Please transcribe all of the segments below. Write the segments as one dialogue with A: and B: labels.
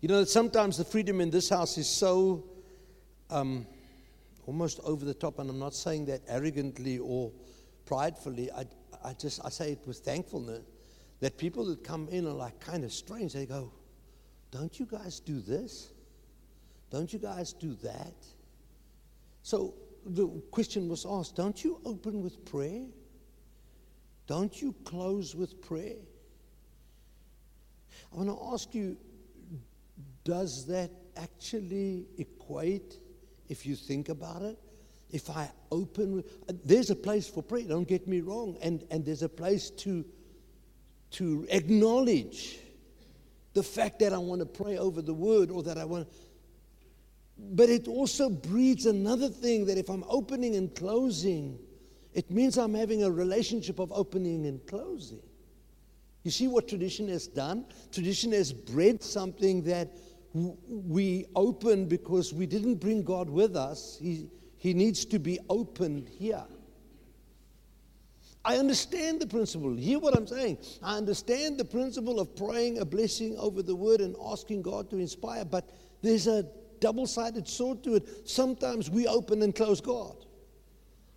A: You know, that sometimes the freedom in this house is so um, almost over the top, and I'm not saying that arrogantly or pridefully. I, I just I say it with thankfulness that people that come in are like kind of strange. They go, "Don't you guys do this? Don't you guys do that?" So the question was asked, "Don't you open with prayer? Don't you close with prayer?" I want to ask you, does that actually equate if you think about it. If I open, uh, there's a place for prayer, don't get me wrong, and, and there's a place to, to acknowledge the fact that I want to pray over the word or that I want but it also breeds another thing that if I'm opening and closing, it means I'm having a relationship of opening and closing. You see what tradition has done? Tradition has bred something that we open because we didn't bring God with us. He, he needs to be opened here. I understand the principle. Hear what I'm saying. I understand the principle of praying a blessing over the word and asking God to inspire, but there's a double sided sword to it. Sometimes we open and close God.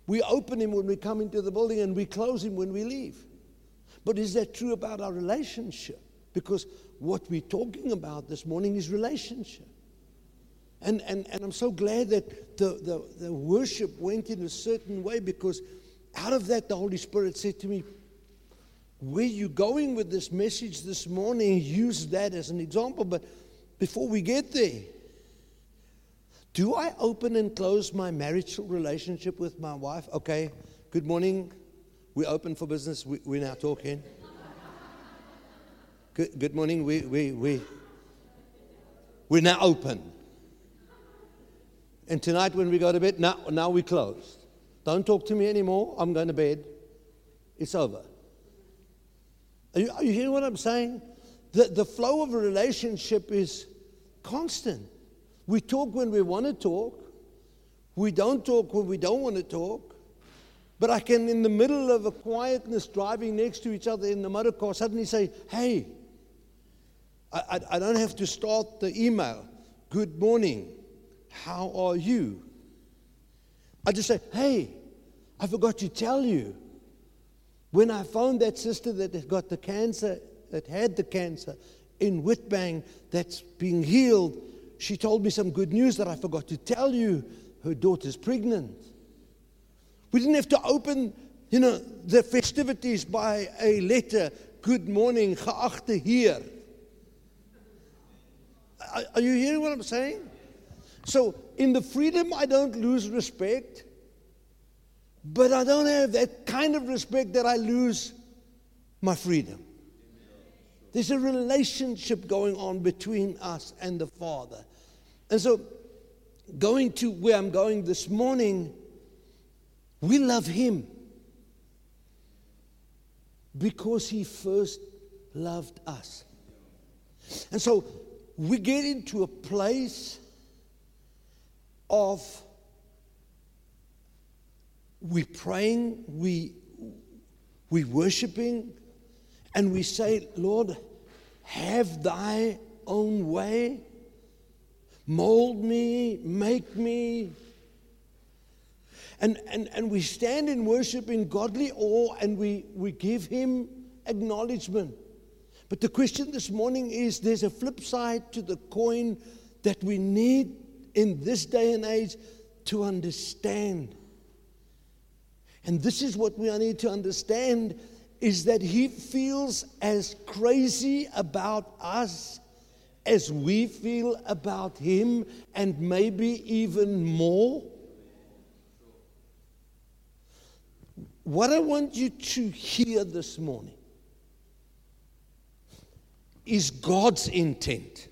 A: We open Him when we come into the building and we close Him when we leave. But is that true about our relationship? Because what we're talking about this morning is relationship. And, and, and I'm so glad that the, the, the worship went in a certain way because out of that, the Holy Spirit said to me, Where you going with this message this morning? Use that as an example. But before we get there, do I open and close my marital relationship with my wife? Okay, good morning. We're open for business. We, we're now talking. Good, good morning. We, we, we, we're now open. And tonight, when we go to bed, now, now we closed. Don't talk to me anymore. I'm going to bed. It's over. Are you, are you hearing what I'm saying? The, the flow of a relationship is constant. We talk when we want to talk, we don't talk when we don't want to talk. But I can, in the middle of a quietness, driving next to each other in the motor car, suddenly say, Hey, I, I, don't have to start the email. Good morning. How are you? I just say, hey, I forgot to tell you. When I found that sister that had got the cancer, that had the cancer in Witbank, that's being healed, she told me some good news that I forgot to tell you. Her daughter's pregnant. We didn't have to open, you know, the festivities by a letter. Good morning, geachte Heer. Are you hearing what I'm saying? So, in the freedom, I don't lose respect, but I don't have that kind of respect that I lose my freedom. There's a relationship going on between us and the Father. And so, going to where I'm going this morning, we love Him because He first loved us. And so, we get into a place of we praying, we we worshiping, and we say, Lord, have thy own way. Mold me, make me. And, and, and we stand in worship in godly awe and we, we give him acknowledgement. But the question this morning is there's a flip side to the coin that we need in this day and age to understand. And this is what we need to understand is that he feels as crazy about us as we feel about him and maybe even more. What I want you to hear this morning is God's intent.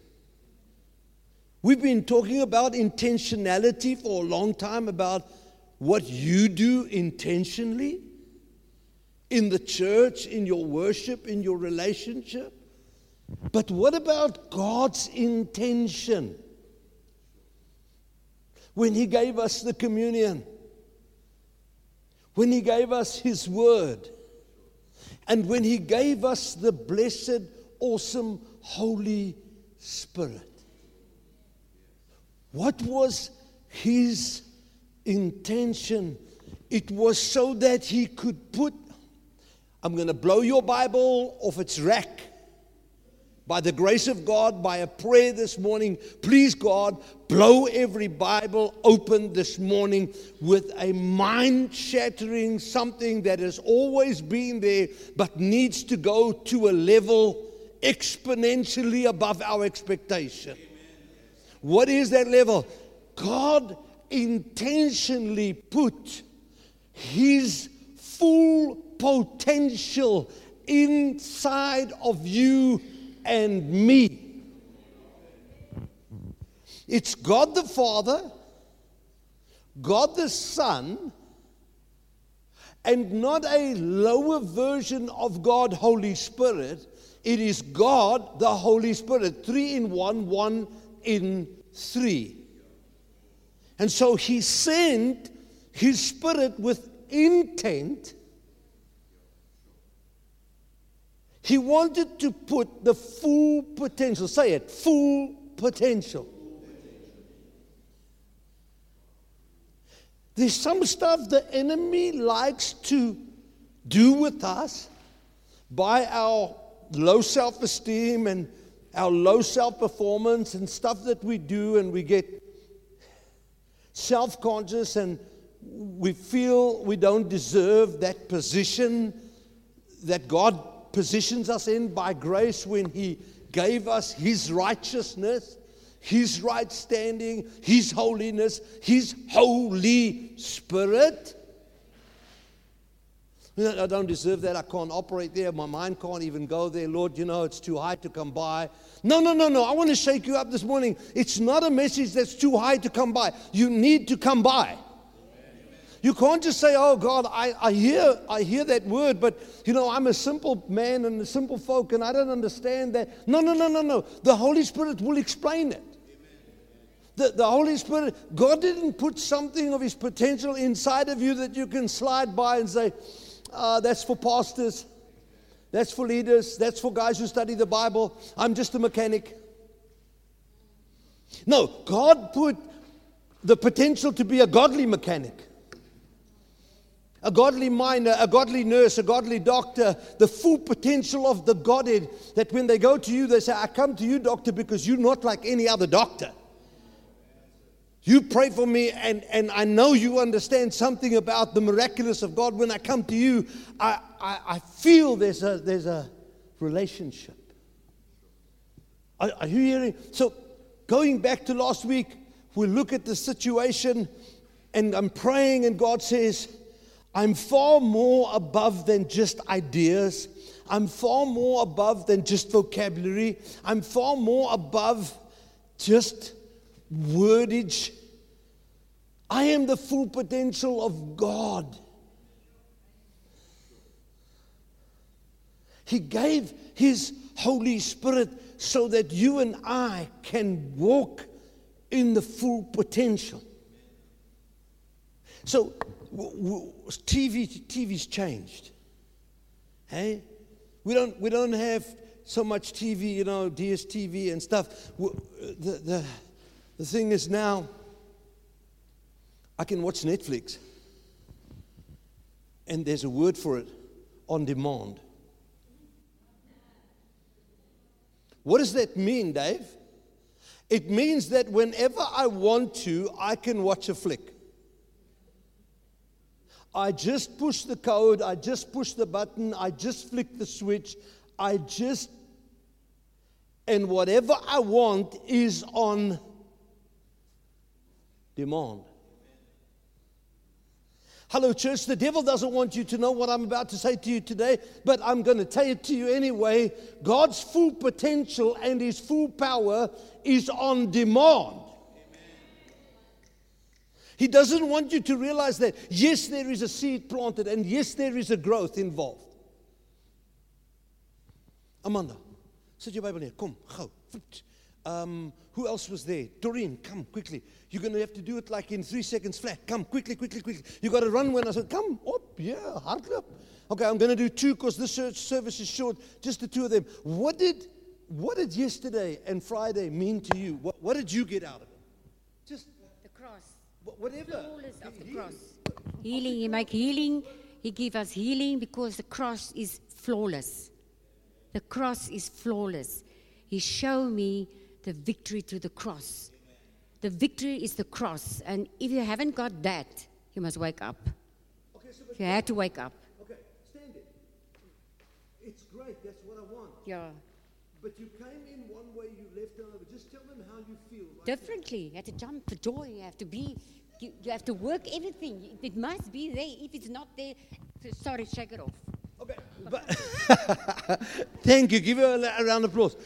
A: We've been talking about intentionality for a long time, about what you do intentionally in the church, in your worship, in your relationship. But what about God's intention? When He gave us the communion, when He gave us His word, and when He gave us the blessed awesome Holy Spirit. What was his intention? It was so that he could put, I'm going to blow your Bible off its rack. By the grace of God, by a prayer this morning, please God, blow every Bible open this morning with a mind shattering something that has always been there but needs to go to a level exponentially above our expectation. What is that level? God intentionally put His full potential inside of you and me. It's God the Father, God the Son, and not a lower version of God, Holy Spirit. It is God, the Holy Spirit. Three in one, one in three. And so he sent his spirit with intent. He wanted to put the full potential, say it, full potential. There's some stuff the enemy likes to do with us by our low self esteem and our low self performance and stuff that we do, and we get self conscious and we feel we don't deserve that position that God positions us in by grace when He gave us His righteousness, His right standing, His holiness, His Holy Spirit. I don't deserve that. I can't operate there. My mind can't even go there. Lord, you know, it's too high to come by. No, no, no, no. I want to shake you up this morning. It's not a message that's too high to come by. You need to come by. You can't just say, "Oh God, I, I hear I hear that word, but you know I'm a simple man and a simple folk, and I don't understand that." No, no, no, no, no. The Holy Spirit will explain it. The, the Holy Spirit, God didn't put something of His potential inside of you that you can slide by and say, uh, that's for pastors. That's for leaders. That's for guys who study the Bible. I'm just a mechanic. No, God put the potential to be a godly mechanic, a godly miner, a godly nurse, a godly doctor, the full potential of the Godhead. That when they go to you, they say, I come to you, doctor, because you're not like any other doctor. You pray for me, and, and I know you understand something about the miraculous of God. When I come to you, I, I, I feel there's a, there's a relationship. Are, are you hearing? So, going back to last week, we look at the situation, and I'm praying, and God says, I'm far more above than just ideas. I'm far more above than just vocabulary. I'm far more above just wordage I am the full potential of God. He gave His Holy Spirit so that you and I can walk in the full potential. So, TV, TV's changed. Hey, we don't we don't have so much TV, you know, DSTV and stuff. The the the thing is now I can watch Netflix, and there's a word for it on demand. What does that mean, Dave? It means that whenever I want to, I can watch a flick. I just push the code, I just push the button, I just flick the switch, I just, and whatever I want is on demand. Hello, church. The devil doesn't want you to know what I'm about to say to you today, but I'm going to tell it to you anyway. God's full potential and his full power is on demand. He doesn't want you to realize that, yes, there is a seed planted and yes, there is a growth involved. Amanda, sit your Bible here. Come, go. Um, who else was there? Doreen, come quickly. You're going to have to do it like in three seconds flat. Come quickly, quickly, quickly. You got to run when I said, come up, yeah, hardloop. Okay, I'm going to do two because this service is short. Just the two of them. What did what did yesterday and Friday mean to you? What, what did you get out of it? Wh- Whatever.
B: Flawless of the
A: He-
B: cross. Healing, He make healing. He give us healing because the cross is flawless. The cross is flawless. He show me the victory through the cross. The victory is the cross. And if you haven't got that, you must wake up.
A: Okay, so
B: You had to wake up.
A: okay, stand it. It's great. That's what I want.
B: Yeah.
A: But you came in one way, you left another. Just tell them how you feel. Right
B: Differently. You have to jump for joy. You have to be, you, you have to work everything. It must be there. If it's not there, sorry, shake it off.
A: Okay. But Thank you. Give her a, round of applause.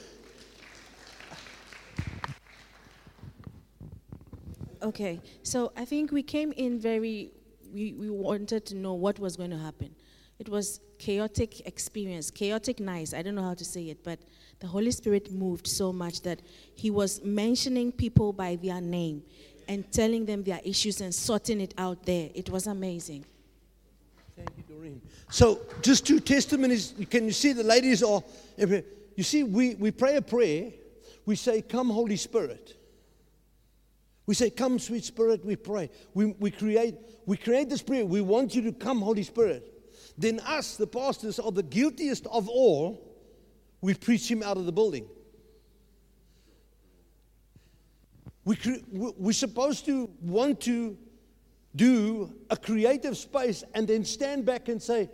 C: Okay, so I think we came in very, we, we wanted to know what was going to happen. It was chaotic experience, chaotic nice. I don't know how to say it, but the Holy Spirit moved so much that He was mentioning people by their name and telling them their issues and sorting it out there. It was amazing.
A: Thank you, Doreen. So, just two testimonies. Can you see the ladies are? You see, we, we pray a prayer. We say, Come, Holy Spirit. We say, Come, sweet Spirit, we pray. We, we, create, we create this prayer. We want you to come, Holy Spirit. Then, us, the pastors, are the guiltiest of all. We preach him out of the building. We, cre- we- we're supposed to want to do a creative space and then stand back and say,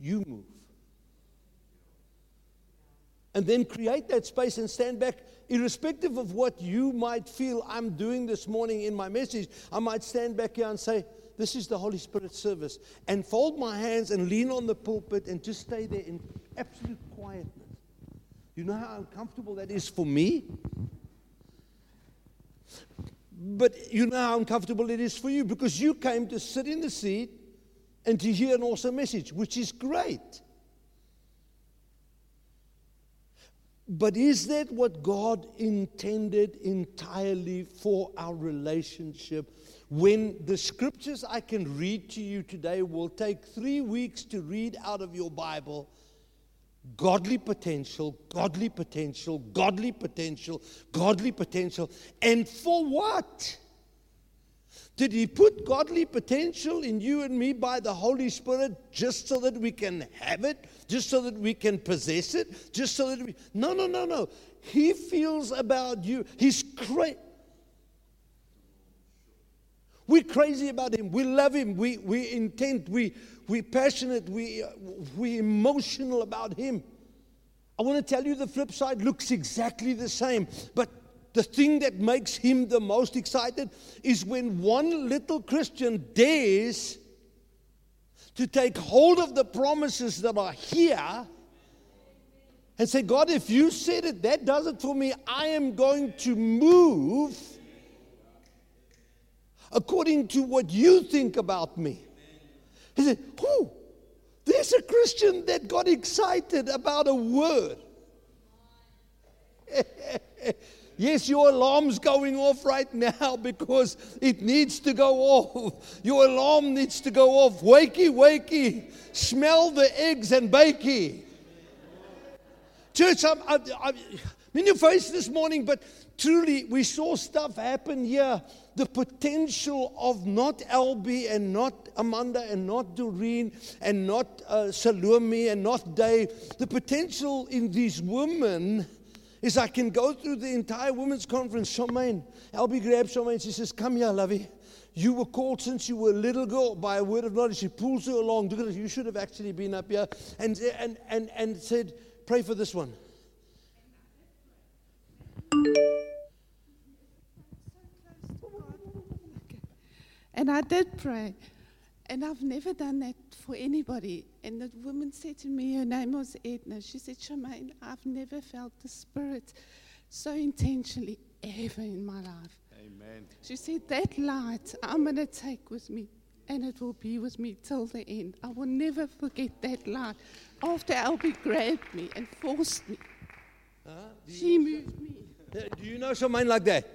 A: You move. And then create that space and stand back, irrespective of what you might feel I'm doing this morning in my message. I might stand back here and say, This is the Holy Spirit service, and fold my hands and lean on the pulpit and just stay there in absolute quietness. You know how uncomfortable that is for me? But you know how uncomfortable it is for you because you came to sit in the seat and to hear an awesome message, which is great. But is that what God intended entirely for our relationship? When the scriptures I can read to you today will take three weeks to read out of your Bible godly potential, godly potential, godly potential, godly potential. And for what? Did he put godly potential in you and me by the Holy Spirit just so that we can have it, just so that we can possess it, just so that we. No, no, no, no. He feels about you. He's crazy. We're crazy about him. We love him. We, we intent. We, we passionate. We, we emotional about him. I want to tell you the flip side looks exactly the same. But the thing that makes him the most excited is when one little Christian dares to take hold of the promises that are here and say, God, if you said it, that does it for me. I am going to move according to what you think about me. He said, Who? There's a Christian that got excited about a word. yes, your alarm's going off right now because it needs to go off. Your alarm needs to go off. Wakey, wakey. Smell the eggs and bakey. Church, I'm, I'm, I'm in your face this morning, but truly, we saw stuff happen here. The potential of not Albie and not Amanda and not Doreen and not uh, Salome and not Dave. The potential in these women is I can go through the entire women's conference. Charmaine, Albie grabs Charmaine. She says, Come here, lovey. You were called since you were a little girl by a word of knowledge. She pulls her along. Look at it. You should have actually been up here and, and, and, and said, Pray for this one.
D: And I did pray. And I've never done that for anybody. And the woman said to me, her name was Edna. She said, Charmaine, I've never felt the Spirit so intentionally ever in my life.
E: Amen.
D: She said, That light I'm going to take with me, and it will be with me till the end. I will never forget that light. After Albie grabbed me and forced me, she moved me.
A: Uh, Do you know Charmaine like that?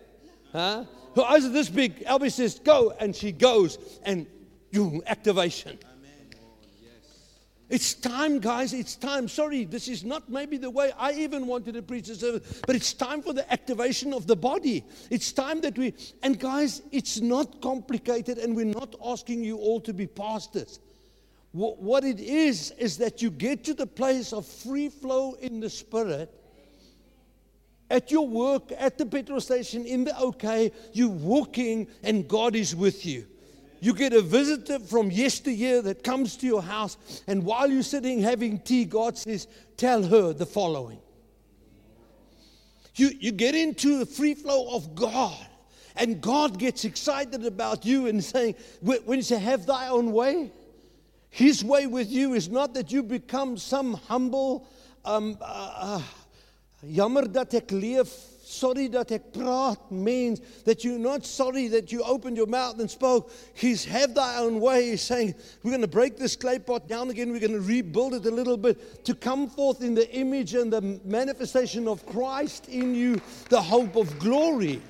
A: Huh? Her eyes are this big. Albie says, go, and she goes, and you activation. It's time, guys. It's time. Sorry, this is not maybe the way I even wanted to preach the service, but it's time for the activation of the body. It's time that we, and guys, it's not complicated, and we're not asking you all to be pastors. What, what it is, is that you get to the place of free flow in the spirit at your work, at the petrol station, in the OK, you're walking and God is with you. You get a visitor from yesteryear that comes to your house, and while you're sitting having tea, God says, Tell her the following. You, you get into the free flow of God, and God gets excited about you and saying, When you say, Have thy own way, His way with you is not that you become some humble, um, uh, uh, jammer dat ek leef sorry that ek praat means that you're not sorry that you opened your mouth and spoke. He's have thy own way. He's saying, we're going to break this clay pot down again. We're going to rebuild it a little bit to come forth in the image and the manifestation of Christ in you, the hope of glory.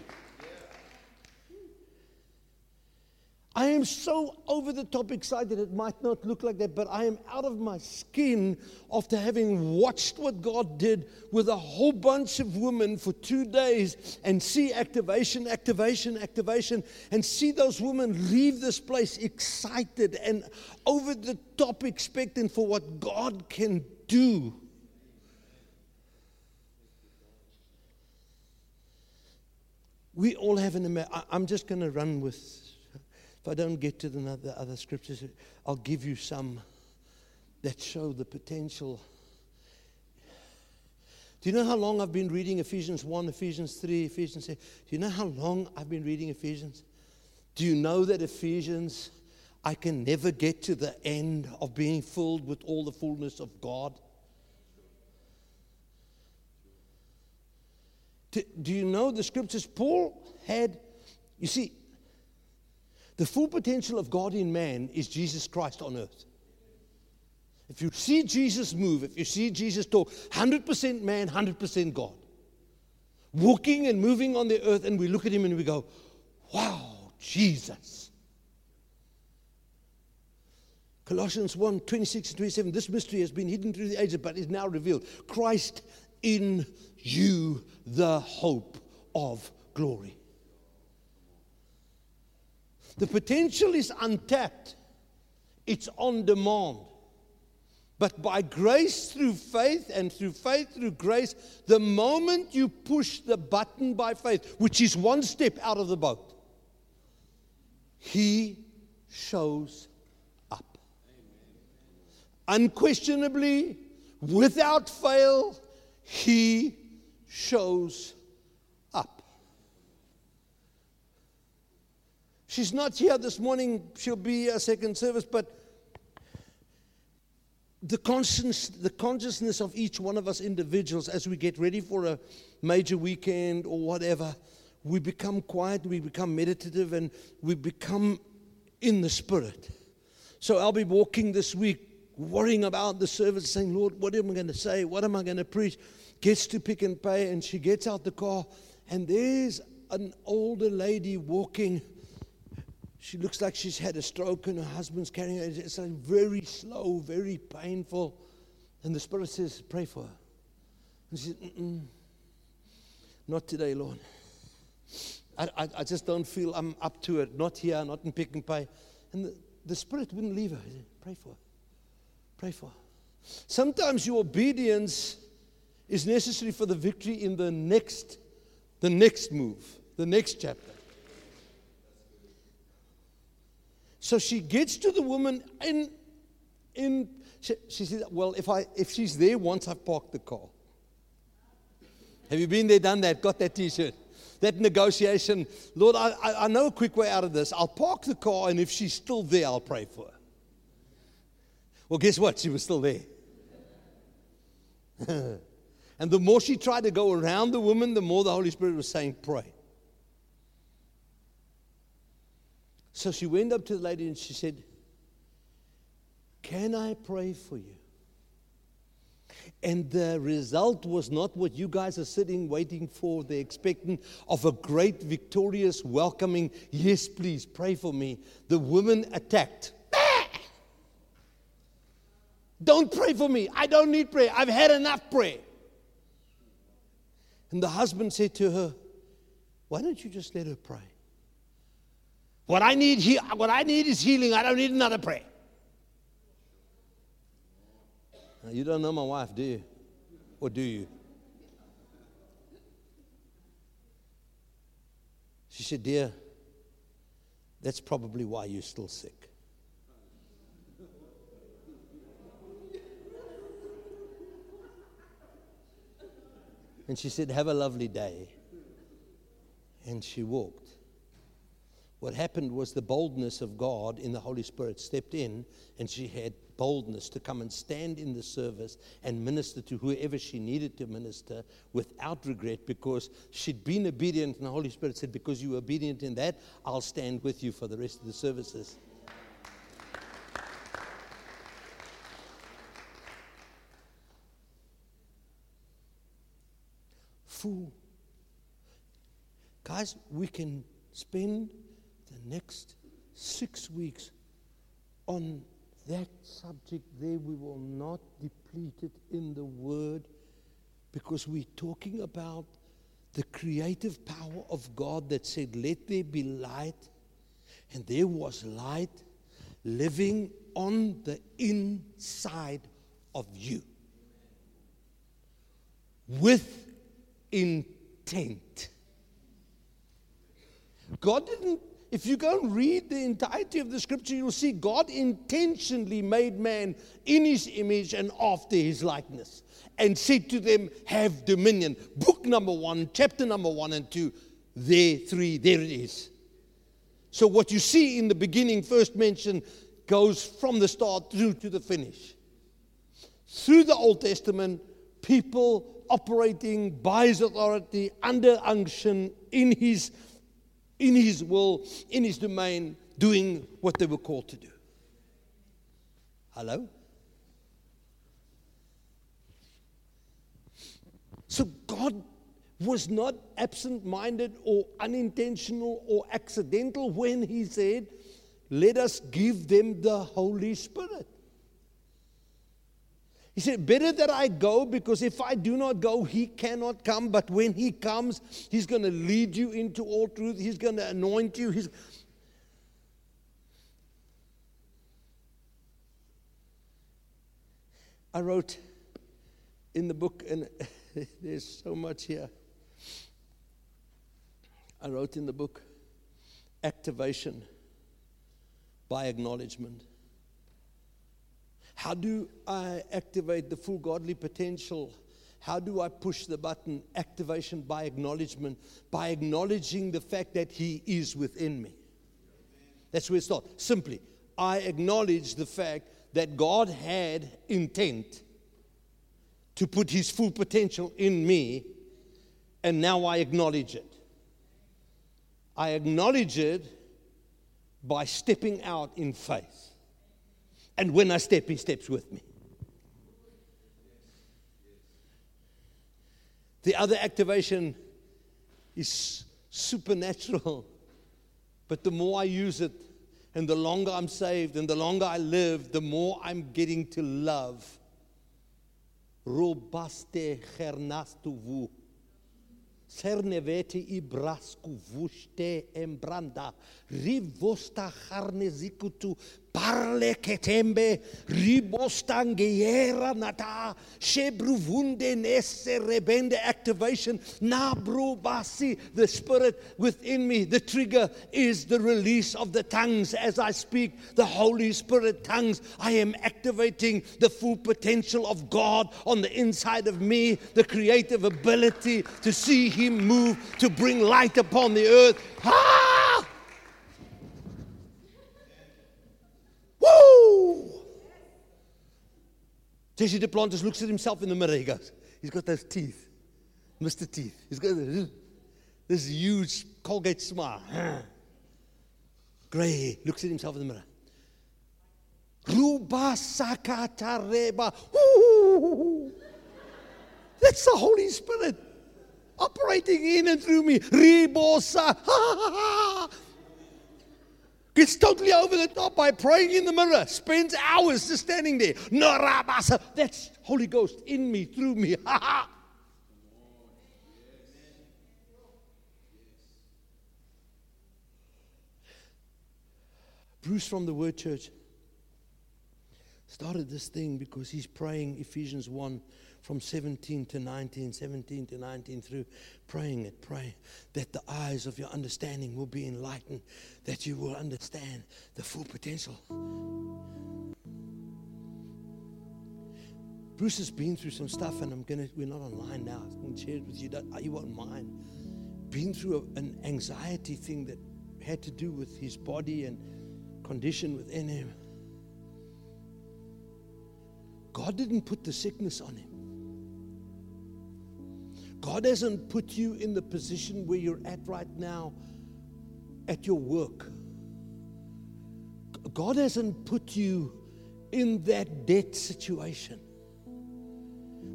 A: I am so over the top excited. It might not look like that, but I am out of my skin after having watched what God did with a whole bunch of women for two days and see activation, activation, activation, and see those women leave this place excited and over the top expectant for what God can do. We all have an. I'm just going to run with if I don't get to the other, scriptures, I'll give you some that show the potential. Do you know how long I've been reading Ephesians 1, Ephesians 3, Ephesians 6? Do you know how long I've been reading Ephesians? Do you know that Ephesians, I can never get to the end of being filled with all the fullness of God? Do, do you know the scriptures? Paul had, you see, the full potential of God in man is Jesus Christ on earth. If you see Jesus move, if you see Jesus talk, 100% man, 100% God. Walking and moving on the earth, and we look at him and we go, wow, Jesus. Colossians 1 26 and 27. This mystery has been hidden through the ages, but is now revealed. Christ in you, the hope of glory. The potential is untapped, it's on demand. But by grace through faith and through faith through grace, the moment you push the button by faith, which is one step out of the boat, He shows up. Unquestionably, without fail, He shows She's not here this morning. She'll be a second service, but the, conscience, the consciousness of each one of us individuals as we get ready for a major weekend or whatever, we become quiet, we become meditative, and we become in the spirit. So I'll be walking this week worrying about the service, saying, Lord, what am I going to say? What am I going to preach? Gets to Pick n Pay, and she gets out the car, and there's an older lady walking she looks like she's had a stroke and her husband's carrying her. It's like very slow, very painful. And the Spirit says, Pray for her. And she says, Not today, Lord. I, I, I, just don't feel I'm up to it. Not here, not in Pick n Pay. And the, the Spirit wouldn't leave her. He said, Pray for her. Pray for her. Sometimes your obedience is necessary for the victory in the next, the next move, the next chapter. So she gets to the woman in, in she, she says, Well, if, I, if she's there once I've parked the car. Have you been there, done that, got that t shirt? That negotiation, Lord, I, I know a quick way out of this. I'll park the car, and if she's still there, I'll pray for her. Well, guess what? She was still there. and the more she tried to go around the woman, the more the Holy Spirit was saying, Pray. So she went up to the lady and she said, Can I pray for you? And the result was not what you guys are sitting waiting for. They're expecting of a great, victorious, welcoming, yes, please pray for me. The woman attacked. Don't pray for me. I don't need prayer. I've had enough prayer. And the husband said to her, Why don't you just let her pray? What I need, he- what I need is healing. I don't need another prayer. Now, you don't know my wife, do you? Or do you? She said, Dear, that's probably why you're still sick. And she said, Have a lovely day. And she walked. What happened was the boldness of God in the Holy Spirit stepped in, and she had boldness to come and stand in the service and minister to whoever she needed to minister without regret because she'd been obedient, and the Holy Spirit said, Because you were obedient in that, I'll stand with you for the rest of the services. Fool. Guys, we can spend the next six weeks on that subject there. We will not deplete it in the Word because we're talking about the creative power of God that said, Let there be light. And there was light living on the inside of you with intent. God didn't, if you go and read the entirety of the scripture, you'll see God intentionally made man in his image and after his likeness and said to them, Have dominion. Book number one, chapter number one and two, there, three, there it is. So, what you see in the beginning, first mention, goes from the start through to the finish. Through the Old Testament, people operating by his authority, under unction, in his, in his will, in his domain, doing what they were called to do. Hello? So God was not absent minded or unintentional or accidental when he said, Let us give them the Holy Spirit. He said, Better that I go because if I do not go, he cannot come. But when he comes, he's going to lead you into all truth. He's going to anoint you. He's... I wrote in the book, and there's so much here. I wrote in the book, activation by acknowledgement. How do I activate the full godly potential? How do I push the button? Activation by acknowledgement, by acknowledging the fact that He is within me. That's where it starts. Simply, I acknowledge the fact that God had intent to put His full potential in me, and now I acknowledge it. I acknowledge it by stepping out in faith. And when I step, He steps with me. The other activation is supernatural, but the more I use it, and the longer I'm saved, and the longer I live, the more I'm getting to love. Robaste gernastuvu. Cernevete ibrasku vuste embranda. Rivosta harnezikutu parle ketembe. Ribosta ngeyera nata. Shebruvunde nesse rebende activation. Nabru basi. The spirit within me. The trigger is the release of the tongues. As I speak the Holy Spirit tongues, I am activating the full potential of God on the inside of me. The creative ability to see Him move, to bring light upon the earth. Ah! Jesse Duplantis looks at himself in the mirror. He goes, he's got those teeth, Mr. Teeth. He's got this, this huge Colgate smile. Gray looks at himself in the mirror. Ruba sakatareba. That's the Holy Spirit operating in and through me. Ribosa. Gets totally over the top by praying in the mirror, spends hours just standing there. Narabasa. That's Holy Ghost in me, through me. Ha ha. Bruce from the Word Church started this thing because he's praying Ephesians 1 from 17 to 19, 17 to 19 through, praying it, praying that the eyes of your understanding will be enlightened, that you will understand the full potential. Bruce has been through some stuff, and I'm gonna. We're not online now. I'm gonna share it with you. You won't mind. Been through a, an anxiety thing that had to do with his body and condition within him. God didn't put the sickness on him. God hasn't put you in the position where you're at right now at your work. God hasn't put you in that debt situation.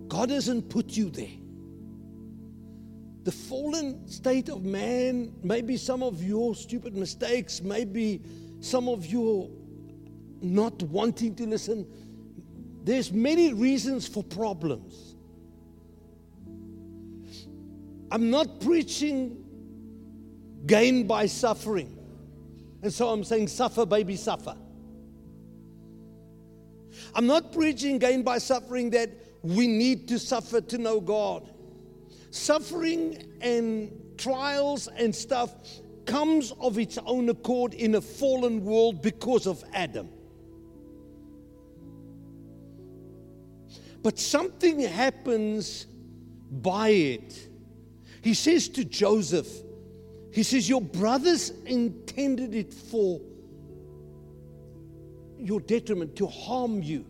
A: God hasn't put you there. The fallen state of man, maybe some of your stupid mistakes, maybe some of your not wanting to listen. There's many reasons for problems. I'm not preaching gain by suffering. And so I'm saying, suffer, baby, suffer. I'm not preaching gain by suffering that we need to suffer to know God. Suffering and trials and stuff comes of its own accord in a fallen world because of Adam. But something happens by it. He says to Joseph, He says, Your brothers intended it for your detriment, to harm you.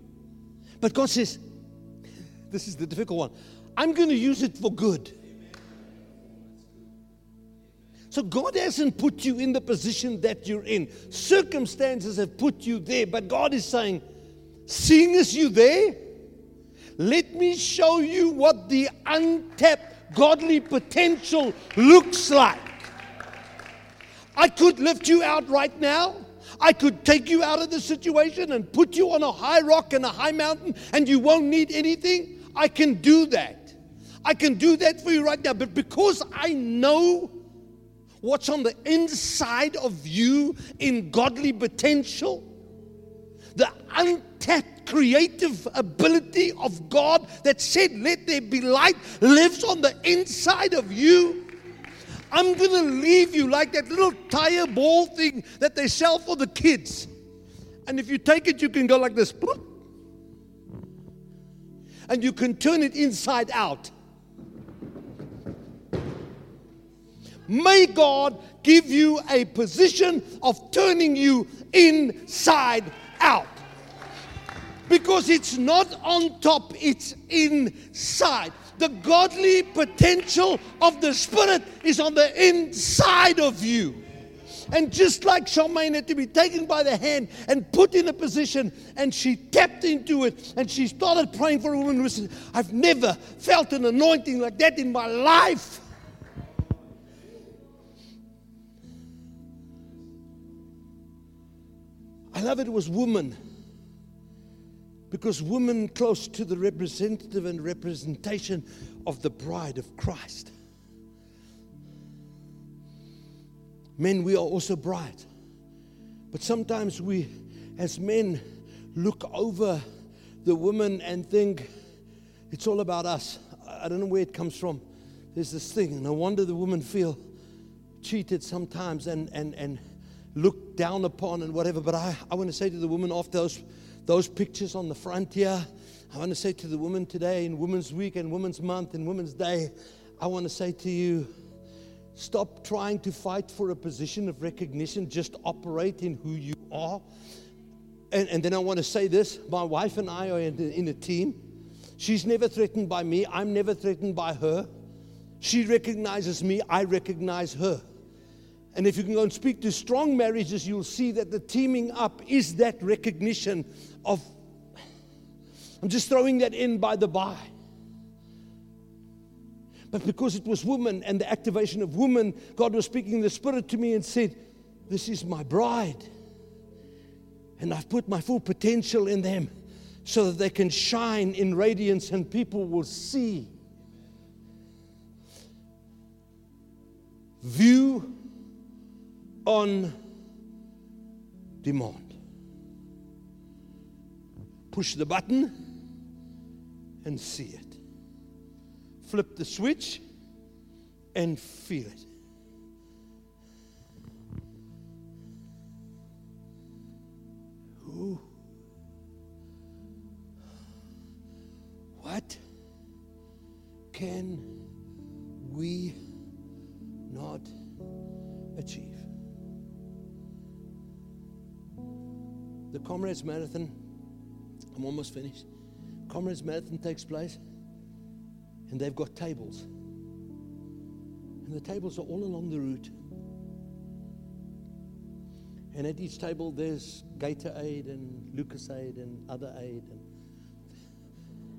A: But God says, This is the difficult one. I'm going to use it for good. So God hasn't put you in the position that you're in. Circumstances have put you there, but God is saying, seeing as you're there, let me show you what the untapped godly potential looks like. I could lift you out right now. I could take you out of the situation and put you on a high rock and a high mountain, and you won't need anything. I can do that. I can do that for you right now. But because I know what's on the inside of you in godly potential, the untapped creative ability of God that said, Let there be light, lives on the inside of you. I'm going to leave you like that little tire ball thing that they sell for the kids. And if you take it, you can go like this. And you can turn it inside out. May God give you a position of turning you inside out. Because it's not on top, it's inside. The godly potential of the Spirit is on the inside of you. And just like Charmaine had to be taken by the hand and put in a position, and she tapped into it and she started praying for a woman who said, I've never felt an anointing like that in my life. I love it was woman because women close to the representative and representation of the bride of Christ. Men, we are also bride. But sometimes we, as men, look over the woman and think it's all about us. I don't know where it comes from. There's this thing, and no wonder the women feel cheated sometimes and, and, and looked down upon and whatever. But I, I want to say to the woman off those, those pictures on the frontier, I want to say to the woman today in Women's Week and Women's Month and Women's Day, I want to say to you, stop trying to fight for a position of recognition. Just operate in who you are. And, and then I want to say this my wife and I are in, in a team. She's never threatened by me, I'm never threatened by her. She recognizes me, I recognize her. And if you can go and speak to strong marriages, you'll see that the teaming up is that recognition of. I'm just throwing that in by the by. But because it was woman and the activation of woman, God was speaking the Spirit to me and said, This is my bride. And I've put my full potential in them so that they can shine in radiance and people will see. View on demand. Push the button and see it. Flip the switch and feel it. Ooh. What can we not achieve? The Comrades Marathon, I'm almost finished. Comrades Marathon takes place, and they've got tables. And the tables are all along the route. And at each table, there's Gatorade and Lucozade and other aid. And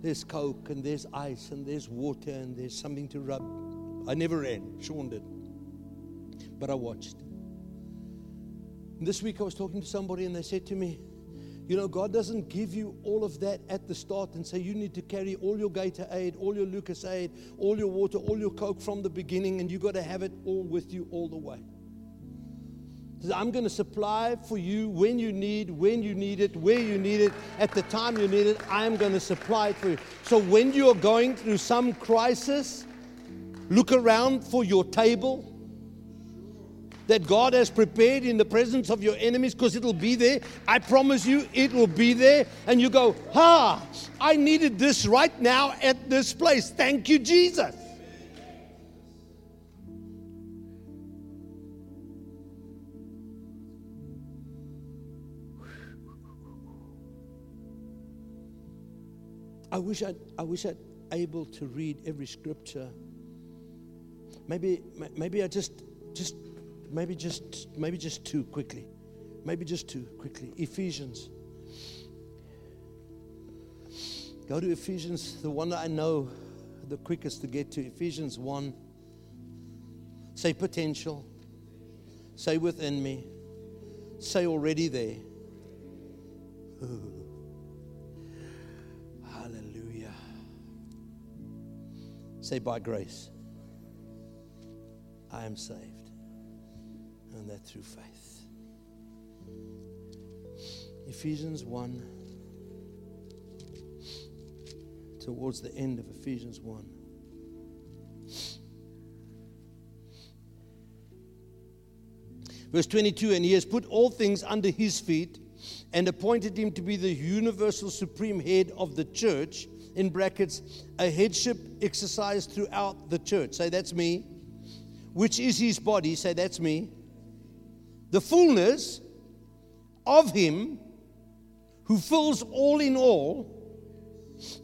A: there's Coke and there's ice and there's water and there's something to rub. I never ran, Sean did. But I watched. And this week I was talking to somebody and they said to me, you know, God doesn't give you all of that at the start and say you need to carry all your Gatorade, all your Lucozade, all your water, all your Coke from the beginning, and you got to have it all with you all the way. I'm going to supply for you when you need, when you need it, where you need it, at the time you need it. I'm going to supply it for you. So when you're going through some crisis, look around for your table that God has prepared in the presence of your enemies because it'll be there. I promise you, it will be there. And you go, Ha, I needed this right now at this place. Thank you, Jesus. I wish I'd, I wish I'd able to read every scripture. Maybe, maybe I just, just maybe just maybe just two quickly. Maybe just two quickly. Ephesians. Go to Ephesians, the one that I know the quickest to get to. Ephesians 1. Say potential. Say within me. Say already there. Ooh. Hallelujah. Say by grace. I am saved that through faith. Ephesians 1, towards the end of Ephesians 1. Verse 22 And he has put all things under his feet and appointed him to be the universal supreme head of the church, in brackets, a headship exercised throughout the church. Say, that's me. Which is his body. Say, that's me the fullness of Him who fills all in all.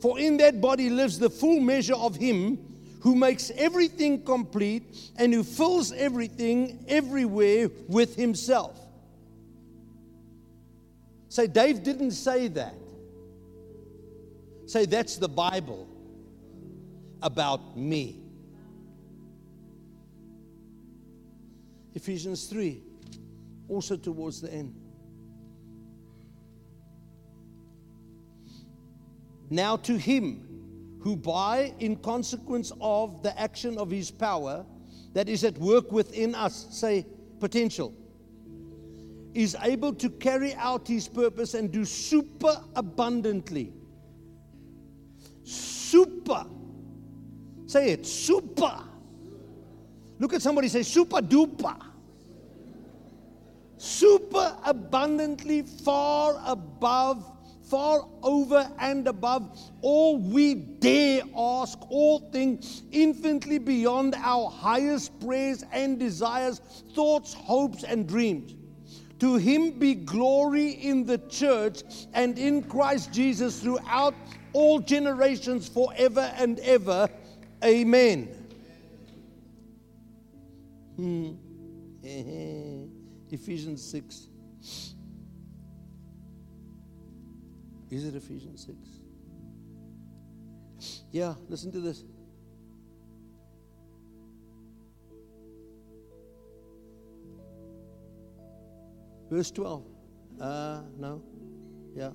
A: For in that body lives the full measure of Him who makes everything complete and who fills everything everywhere with Himself. Say, Dave didn't say that. Say, that's the Bible about me. Ephesians 3 also towards the end. Now to him who, by in consequence of the action of his power that is at work within us, say potential, is able to carry out his purpose and do super abundantly. Super. Say it, super. Look at somebody say super duper super abundantly, far above, far over and above all we dare ask, all things infinitely beyond our highest prayers and desires, thoughts, hopes, and dreams. To him be glory in the church and in Christ Jesus throughout all generations, forever and ever. Amen. Hmm. Ephesians 6. Is it Ephesians 6? Yeah, listen to this. Verse 12. Uh, no? Yeah.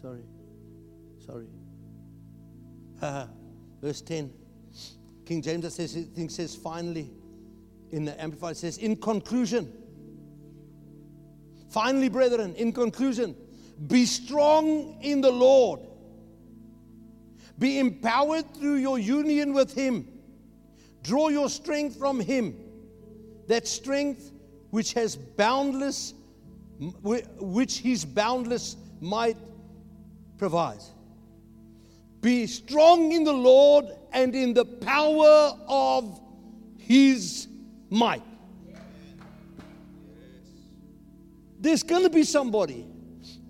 A: Sorry. Sorry. Verse 10. King James says, think says finally in the Amplified says, in conclusion. Finally, brethren, in conclusion, be strong in the Lord. Be empowered through your union with Him. Draw your strength from Him. That strength which has boundless, which His boundless might provides. Be strong in the Lord and in the power of His might. There's going to be somebody.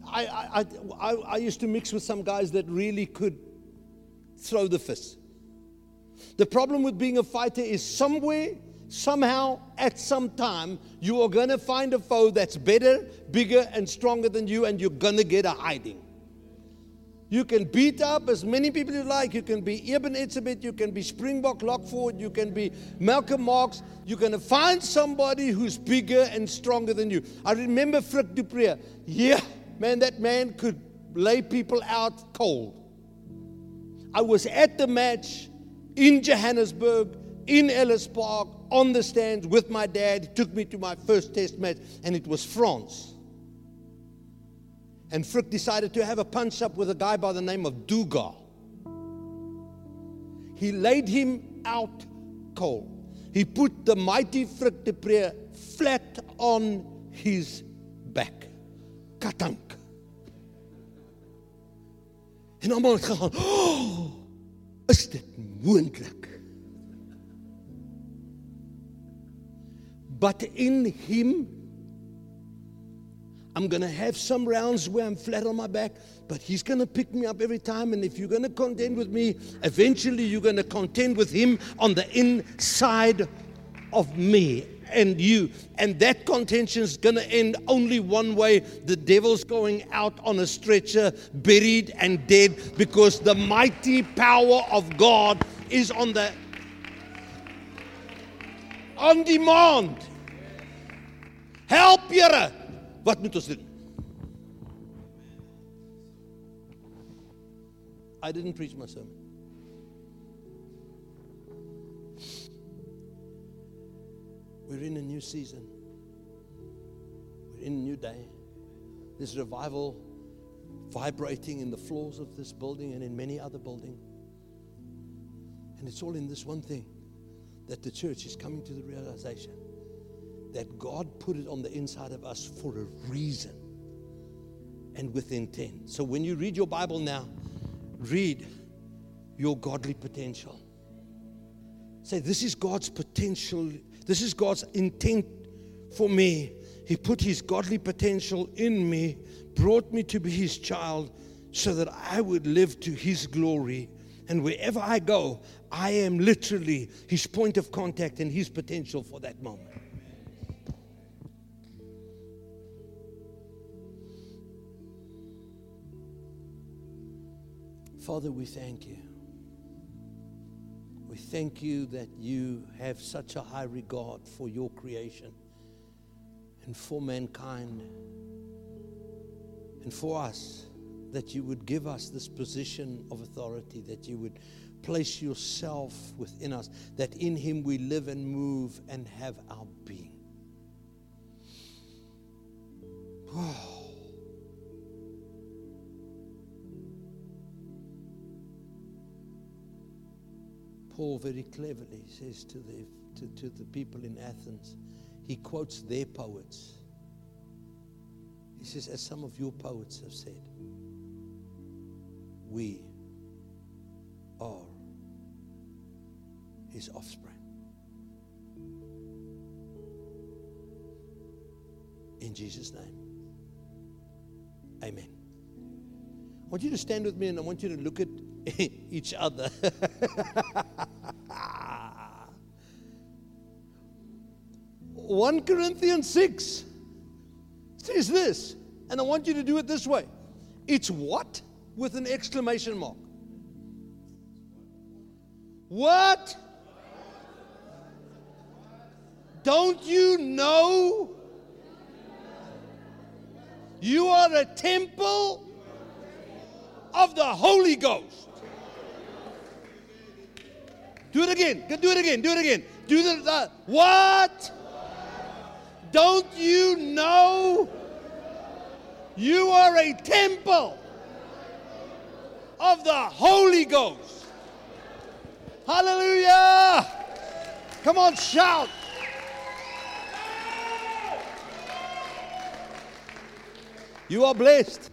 A: I, I, I, I used to mix with some guys that really could throw the fist. The problem with being a fighter is somewhere, somehow, at some time, you are going to find a foe that's better, bigger, and stronger than you, and you're going to get a hiding. You can beat up as many people you like. You can be Eben Etzebeth, you can be Springbok lock forward, you can be Malcolm Marx. You're going to find somebody who's bigger and stronger than you. I remember Frik du Preez. Yeah, man, that man could lay people out cold. I was at the match in Johannesburg, in Ellis Park, on the stands with my dad. He took me to my first test match, and it was France. And Frik decided to have a punch up with a guy by the name of Dugar. He laid him out cold. He put the mighty Frik du Preez flat on his back. Katank. En almal het gegaan. Oh, is dit moontlik? But in him I'm going to have some rounds where I'm flat on my back, but he's going to pick me up every time. And if you're going to contend with me, eventually you're going to contend with him on the inside of me and you. And that contention is going to end only one way the devil's going out on a stretcher, buried and dead, because the mighty power of God is on the on demand. Help, Here. Wat moet ons doen? I didn't preach my sermon. We're in a new season. We're in a new day. There's revival vibrating in the floors of this building and in many other buildings. And it's all in this one thing that the church is coming to the realization that God put it on the inside of us for a reason and with intent. So when you read your Bible now, read your godly potential. Say, This is God's potential, this is God's intent for me. He put His godly potential in me, brought me to be His child, so that I would live to His glory. And wherever I go, I am literally His point of contact and His potential for that moment. Father, we thank you. We thank you that you have such a high regard for your creation and for mankind and for us, that you would give us this position of authority, that you would place yourself within us, that in him we live and move and have our being. Oh. Paul very cleverly says to the, to, to the people in Athens, he quotes their poets. He says, as some of your poets have said, we are his offspring. In Jesus' name. Amen. I want you to stand with me and I want you to look at each other. One Corinthians 6 says this, and I want you to do it this way. It's what? With an exclamation mark. What? Don't you know you are a temple of the Holy Ghost? Do it again. Do it again. Do it again. Do the, what? Don't you know you are a temple of the Holy Ghost? Hallelujah! Come on, shout. You are blessed.